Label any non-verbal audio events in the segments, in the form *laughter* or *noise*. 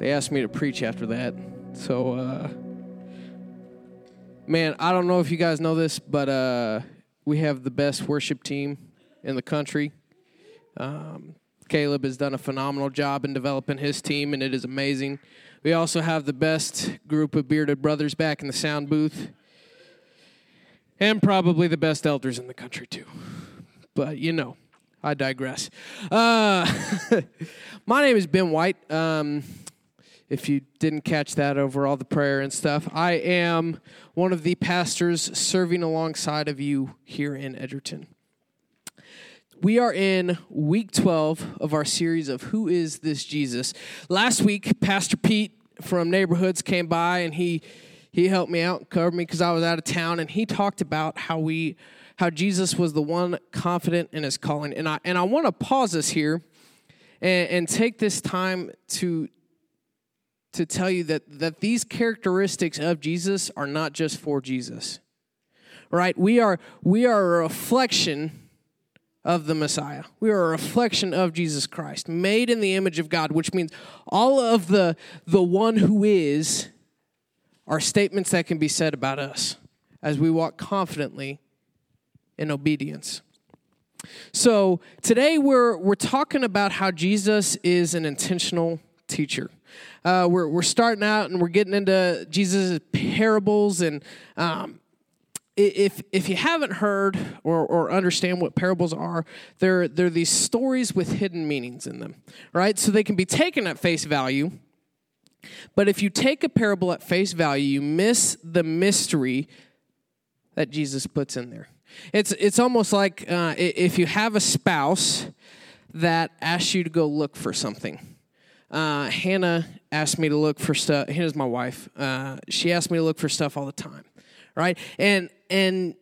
they asked me to preach after that. So, uh, man, I don't know if you guys know this, but uh, we have the best worship team in the country. Um, Caleb has done a phenomenal job in developing his team, and it is amazing. We also have the best group of bearded brothers back in the sound booth, and probably the best elders in the country, too. But, you know, I digress. Uh, *laughs* my name is Ben White. Um, if you didn't catch that over all the prayer and stuff, I am one of the pastors serving alongside of you here in Edgerton. We are in week 12 of our series of Who is This Jesus? Last week, Pastor Pete from Neighborhoods came by and he he helped me out, covered me because I was out of town, and he talked about how we how Jesus was the one confident in his calling. And I and I want to pause this here and, and take this time to to tell you that that these characteristics of Jesus are not just for Jesus. Right? We are we are a reflection of the Messiah. We are a reflection of Jesus Christ, made in the image of God, which means all of the the one who is are statements that can be said about us as we walk confidently in obedience. So, today we're we're talking about how Jesus is an intentional teacher. Uh, we're, we're starting out and we're getting into Jesus' parables. And um, if, if you haven't heard or, or understand what parables are, they're, they're these stories with hidden meanings in them, right? So they can be taken at face value. But if you take a parable at face value, you miss the mystery that Jesus puts in there. It's, it's almost like uh, if you have a spouse that asks you to go look for something uh, Hannah asked me to look for stuff. Hannah's my wife. Uh, she asked me to look for stuff all the time, right? And and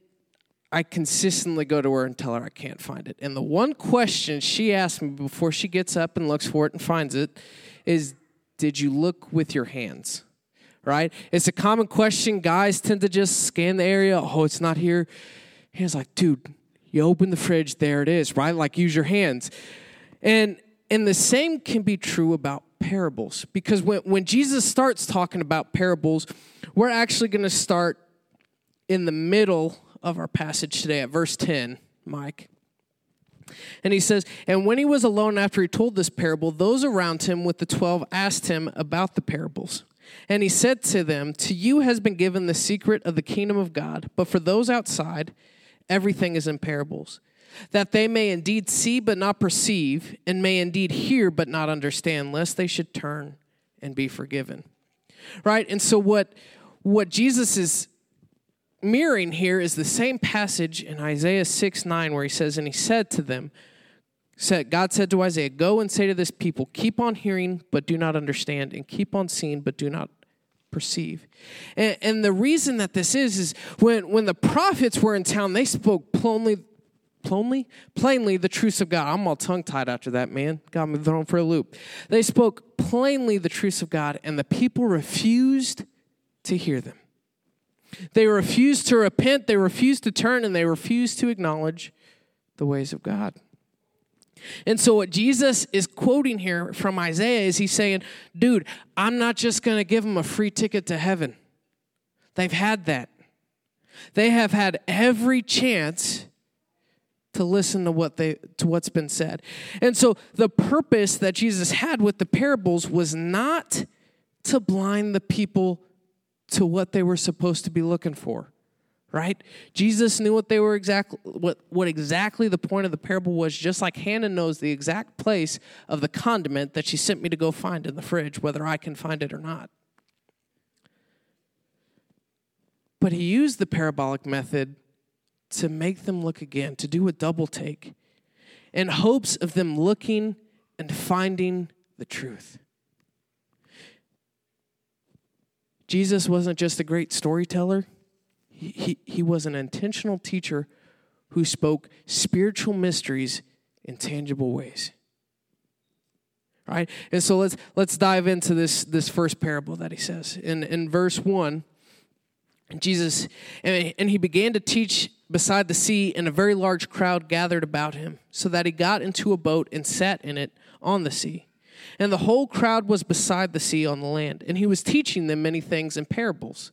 I consistently go to her and tell her I can't find it. And the one question she asks me before she gets up and looks for it and finds it is, "Did you look with your hands?" Right? It's a common question. Guys tend to just scan the area. Oh, it's not here. Hannah's like, dude, you open the fridge, there it is. Right? Like, use your hands. And and the same can be true about parables because when, when Jesus starts talking about parables, we're actually going to start in the middle of our passage today at verse 10, Mike. And he says, And when he was alone after he told this parable, those around him with the twelve asked him about the parables. And he said to them, To you has been given the secret of the kingdom of God, but for those outside, everything is in parables that they may indeed see but not perceive, and may indeed hear but not understand, lest they should turn and be forgiven. Right? And so what what Jesus is mirroring here is the same passage in Isaiah 6 9, where he says, And he said to them, said, God said to Isaiah, Go and say to this people, keep on hearing, but do not understand, and keep on seeing, but do not perceive. And, and the reason that this is, is when, when the prophets were in town, they spoke plainly, plainly, plainly the truths of God. I'm all tongue tied after that, man. Got me thrown for a loop. They spoke plainly the truths of God, and the people refused to hear them. They refused to repent, they refused to turn, and they refused to acknowledge the ways of God. And so, what Jesus is quoting here from Isaiah is he's saying, dude, I'm not just going to give them a free ticket to heaven. They've had that. They have had every chance to listen to what they to what's been said. And so the purpose that Jesus had with the parables was not to blind the people to what they were supposed to be looking for. Right? Jesus knew what they were exactly what, what exactly the point of the parable was, just like Hannah knows the exact place of the condiment that she sent me to go find in the fridge, whether I can find it or not. But he used the parabolic method to make them look again, to do a double take, in hopes of them looking and finding the truth. Jesus wasn't just a great storyteller, he, he, was an intentional teacher who spoke spiritual mysteries in tangible ways. Right? And so let's let's dive into this this first parable that he says. In in verse 1, Jesus and, and he began to teach beside the sea, and a very large crowd gathered about him, so that he got into a boat and sat in it on the sea. And the whole crowd was beside the sea on the land, and he was teaching them many things in parables.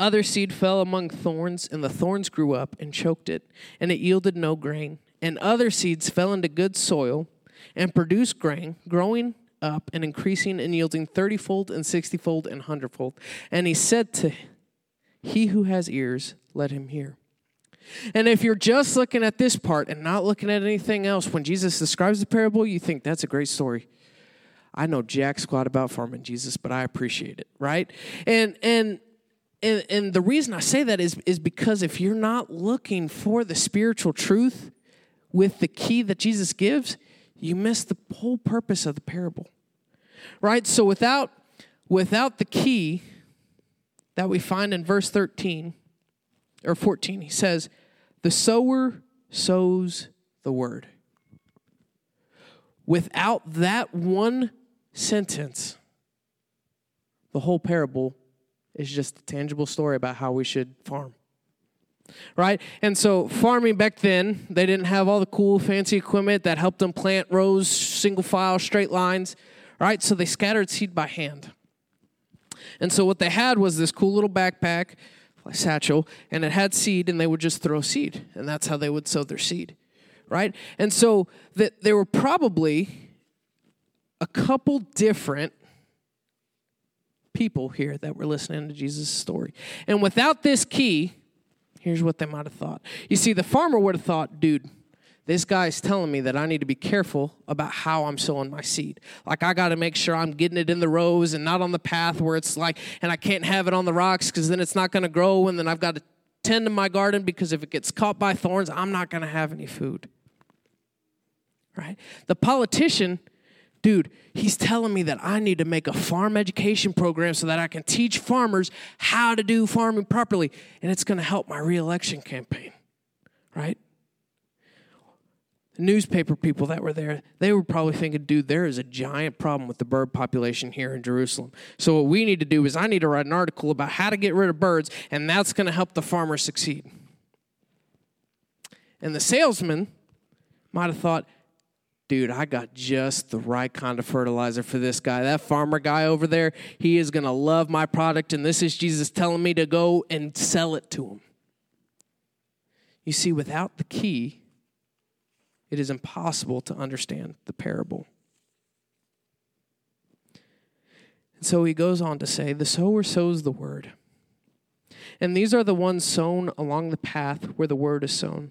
Other seed fell among thorns, and the thorns grew up and choked it, and it yielded no grain. And other seeds fell into good soil and produced grain, growing up and increasing and yielding thirtyfold and sixtyfold and hundredfold. And he said to he who has ears, let him hear. And if you're just looking at this part and not looking at anything else, when Jesus describes the parable, you think that's a great story. I know jack squat about farming Jesus, but I appreciate it, right? And and and, and the reason I say that is, is because if you're not looking for the spiritual truth with the key that Jesus gives, you miss the whole purpose of the parable. Right? So without without the key that we find in verse 13 or 14, he says, "The sower sows the word." Without that one sentence, the whole parable is just a tangible story about how we should farm. Right? And so, farming back then, they didn't have all the cool, fancy equipment that helped them plant rows, single file, straight lines. Right? So, they scattered seed by hand. And so, what they had was this cool little backpack, satchel, and it had seed, and they would just throw seed. And that's how they would sow their seed. Right? And so, that there were probably a couple different people here that were listening to Jesus' story. And without this key, here's what they might have thought. You see, the farmer would have thought, dude, this guy's telling me that I need to be careful about how I'm sowing my seed. Like, I got to make sure I'm getting it in the rows and not on the path where it's like, and I can't have it on the rocks because then it's not going to grow. And then I've got to tend to my garden because if it gets caught by thorns, I'm not going to have any food. Right? The politician dude, he's telling me that I need to make a farm education program so that I can teach farmers how to do farming properly, and it's going to help my reelection campaign, right? The newspaper people that were there, they were probably thinking, dude, there is a giant problem with the bird population here in Jerusalem. So, what we need to do is, I need to write an article about how to get rid of birds, and that's going to help the farmer succeed. And the salesman might have thought, dude, I got just the right kind of fertilizer for this guy. That farmer guy over there, he is going to love my product, and this is Jesus telling me to go and sell it to him. You see, without the key, it is impossible to understand the parable. And so he goes on to say, The sower sows the word. And these are the ones sown along the path where the word is sown.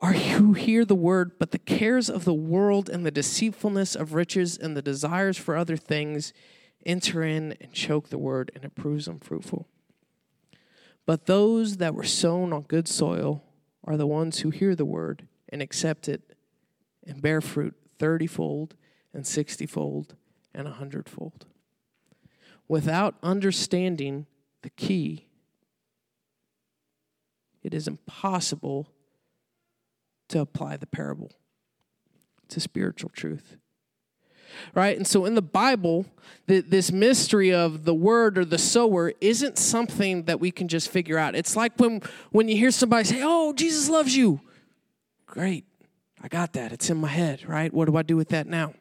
are who hear the word, but the cares of the world and the deceitfulness of riches and the desires for other things enter in and choke the word, and it proves unfruitful. But those that were sown on good soil are the ones who hear the word and accept it and bear fruit thirtyfold and sixtyfold and a hundredfold. Without understanding the key, it is impossible to apply the parable to spiritual truth. Right? And so in the Bible, the, this mystery of the word or the sower isn't something that we can just figure out. It's like when, when you hear somebody say, Oh, Jesus loves you. Great. I got that. It's in my head, right? What do I do with that now?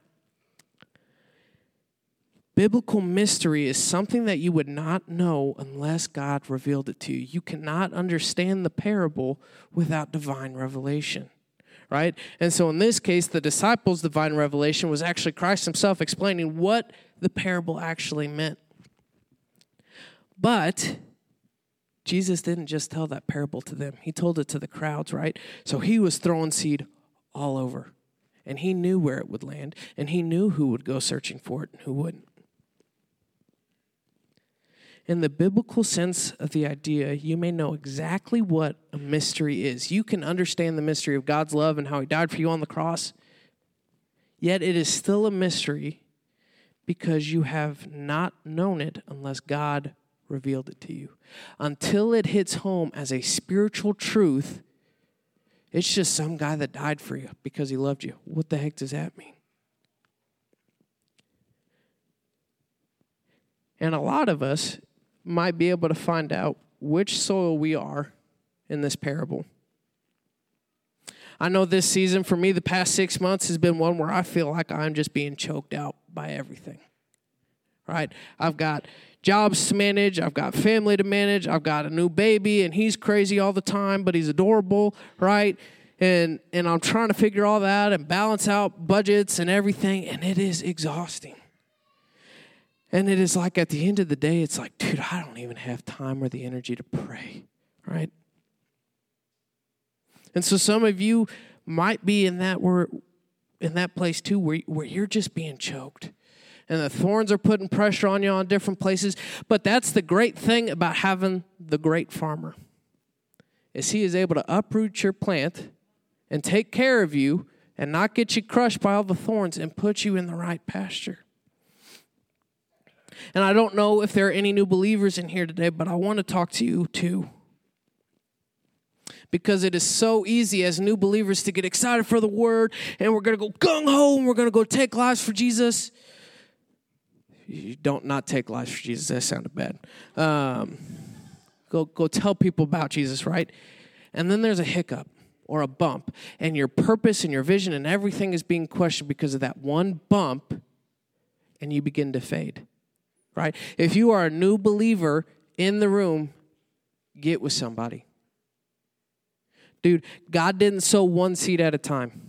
Biblical mystery is something that you would not know unless God revealed it to you. You cannot understand the parable without divine revelation right? And so in this case, the disciples' divine revelation was actually Christ himself explaining what the parable actually meant. But Jesus didn't just tell that parable to them, he told it to the crowds, right? So he was throwing seed all over. And he knew where it would land, and he knew who would go searching for it and who wouldn't. In the biblical sense of the idea, you may know exactly what a mystery is. You can understand the mystery of God's love and how he died for you on the cross. Yet it is still a mystery because you have not known it unless God revealed it to you. Until it hits home as a spiritual truth, it's just some guy that died for you because he loved you. What the heck does that mean? And a lot of us might be able to find out which soil we are in this parable. I know this season for me, the past six months has been one where I feel like I'm just being choked out by everything. Right? I've got jobs to manage, I've got family to manage, I've got a new baby, and he's crazy all the time, but he's adorable, right? And and I'm trying to figure all that and balance out budgets and everything, and it is exhausting. And it is like at the end of the day, it's like, dude, I don't even have time or the energy to pray, right? And so some of you might be in that where in that place too where, where you're just being choked. And the thorns are putting pressure on you on different places. But that's the great thing about having the great farmer. Is he is able to uproot your plant and take care of you and not get you crushed by all the thorns and put you in the right pasture. And I don't know if there are any new believers in here today, but I want to talk to you too because it is so easy as new believers to get excited for the word and we're going to go gung ho and we're going to go take lives for Jesus. You don't not take lives for Jesus. That sounded bad. Um, go go tell people about Jesus, right? And then there's a hiccup or a bump, and your purpose and your vision and everything is being questioned because of that one bump, and you begin to fade. Right? If you are a new believer in the room, get with somebody. Dude, God didn't sow one seed at a time.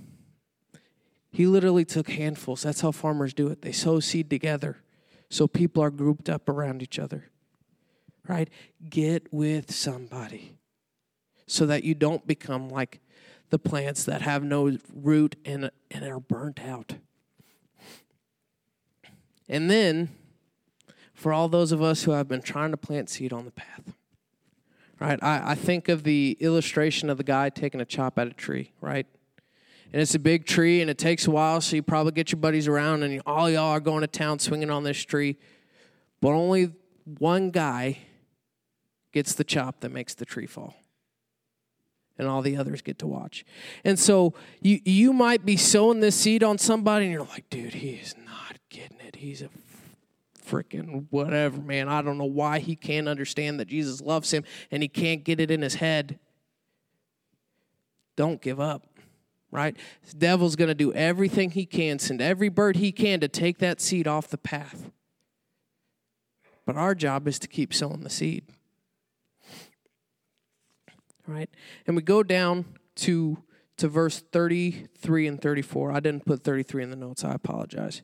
He literally took handfuls. That's how farmers do it. They sow seed together so people are grouped up around each other. Right? Get with somebody so that you don't become like the plants that have no root and, and are burnt out. And then, for all those of us who have been trying to plant seed on the path, right? I, I think of the illustration of the guy taking a chop at a tree, right? And it's a big tree and it takes a while, so you probably get your buddies around and all y'all are going to town swinging on this tree. But only one guy gets the chop that makes the tree fall. And all the others get to watch. And so you you might be sowing this seed on somebody and you're like, dude, he is not getting it. He's a freaking whatever, man. I don't know why he can't understand that Jesus loves him and he can't get it in his head. Don't give up, right? The devil's going to do everything he can, send every bird he can to take that seed off the path. But our job is to keep sowing the seed. Right? And we go down to to verse 33 and 34. I didn't put 33 in the notes. I apologize.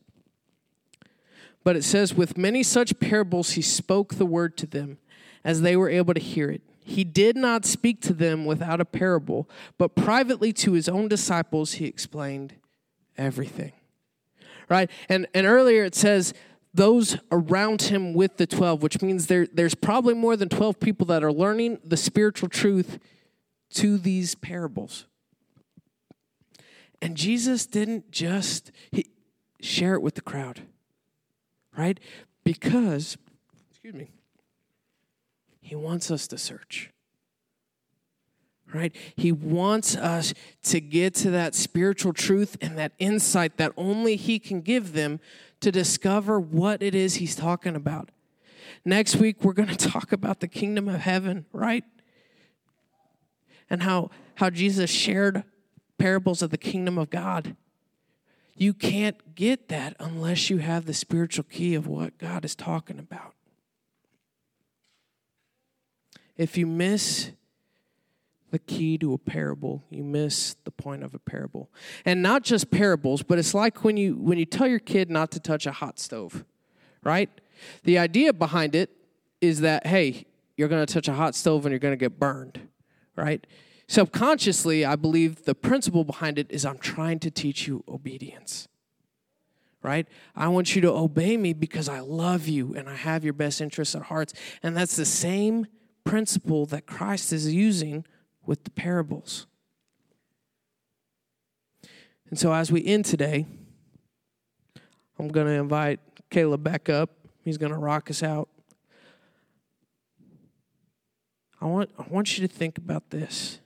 But it says, With many such parables he spoke the word to them, as they were able to hear it. He did not speak to them without a parable, but privately to his own disciples he explained everything. Right? And, and earlier it says, those around him with the 12, which means there, there's probably more than 12 people that are learning the spiritual truth to these parables. And Jesus didn't just he, share it with the crowd right? Because, excuse me, he wants us to search. Right? He wants us to get to that spiritual truth and that insight that only He can give them to discover what it is He's talking about. Next week, we're going *laughs* to talk about the kingdom of heaven, right? And how, how Jesus shared parables of the kingdom of God. You can't get that unless you have the spiritual key of what God is talking about. If you miss the key to a parable, you miss the point of a parable. And not just parables, but it's like when you when you tell your kid not to touch a hot stove, right? The idea behind it is that hey, you're going to touch a hot stove and you're going to get burned, right? Subconsciously, I believe the principle behind it is I'm trying to teach you obedience. Right? I want you to obey me because I love you and I have your best interests at heart. And that's the same principle that Christ is using with the parables. And so as we end today, I'm going to invite Caleb back up. He's going to rock us out. I want, I want you to think about this.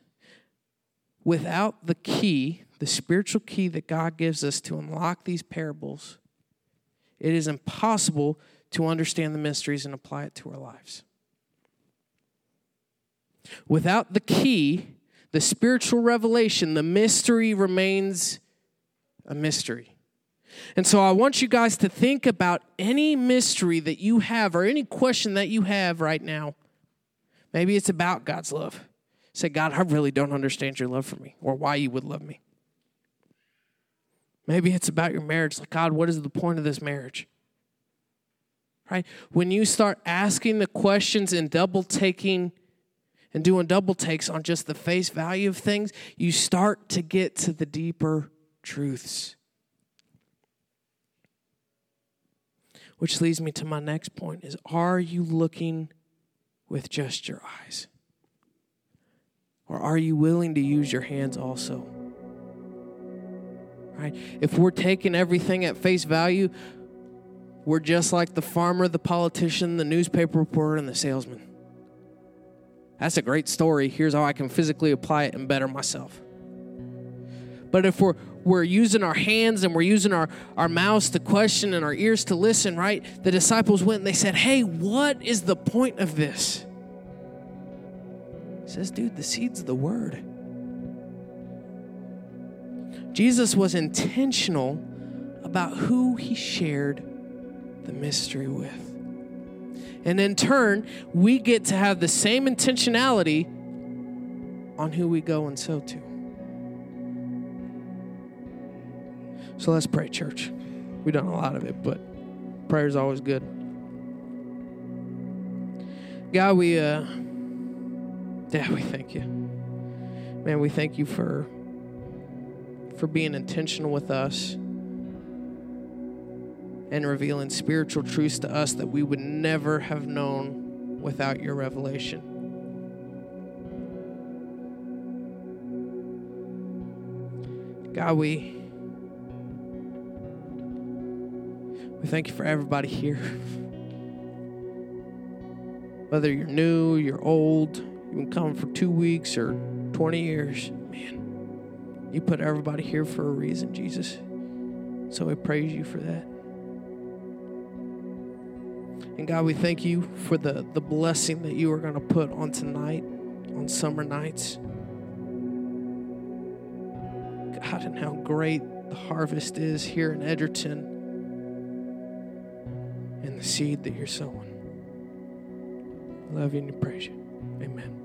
Without the key, the spiritual key that God gives us to unlock these parables, it is impossible to understand the mysteries and apply it to our lives. Without the key, the spiritual revelation, the mystery remains a mystery. And so I want you guys to think about any mystery that you have or any question that you have right now. Maybe it's about God's love. Say, God, I really don't understand your love for me or why you would love me. Maybe it's about your marriage. Like, God, what is the point of this marriage? Right? When you start asking the questions and double taking and doing double takes on just the face value of things, you start to get to the deeper truths. Which leads me to my next point is are you looking with just your eyes? Or are you willing to use your hands also? Right? If we're taking everything at face value, we're just like the farmer, the politician, the newspaper reporter, and the salesman. That's a great story. Here's how I can physically apply it and better myself. But if we're we're using our hands and we're using our, our mouths to question and our ears to listen, right? The disciples went and they said, Hey, what is the point of this? Says, dude, the seed's of the word. Jesus was intentional about who he shared the mystery with. And in turn, we get to have the same intentionality on who we go and sow to. So let's pray, church. We've done a lot of it, but prayer is always good. God, we uh yeah, we thank you. Man, we thank you for for being intentional with us and revealing spiritual truths to us that we would never have known without your revelation. God, we We thank you for everybody here. *laughs* Whether you're new, you're old, you've been coming for two weeks or 20 years, man, you put everybody here for a reason, Jesus. So we praise you for that. And God, we thank you for the, the blessing that you are going to put on tonight, on summer nights. God, and how great the harvest is here in Edgerton and the seed that you're sowing. love you and praise you. Amen.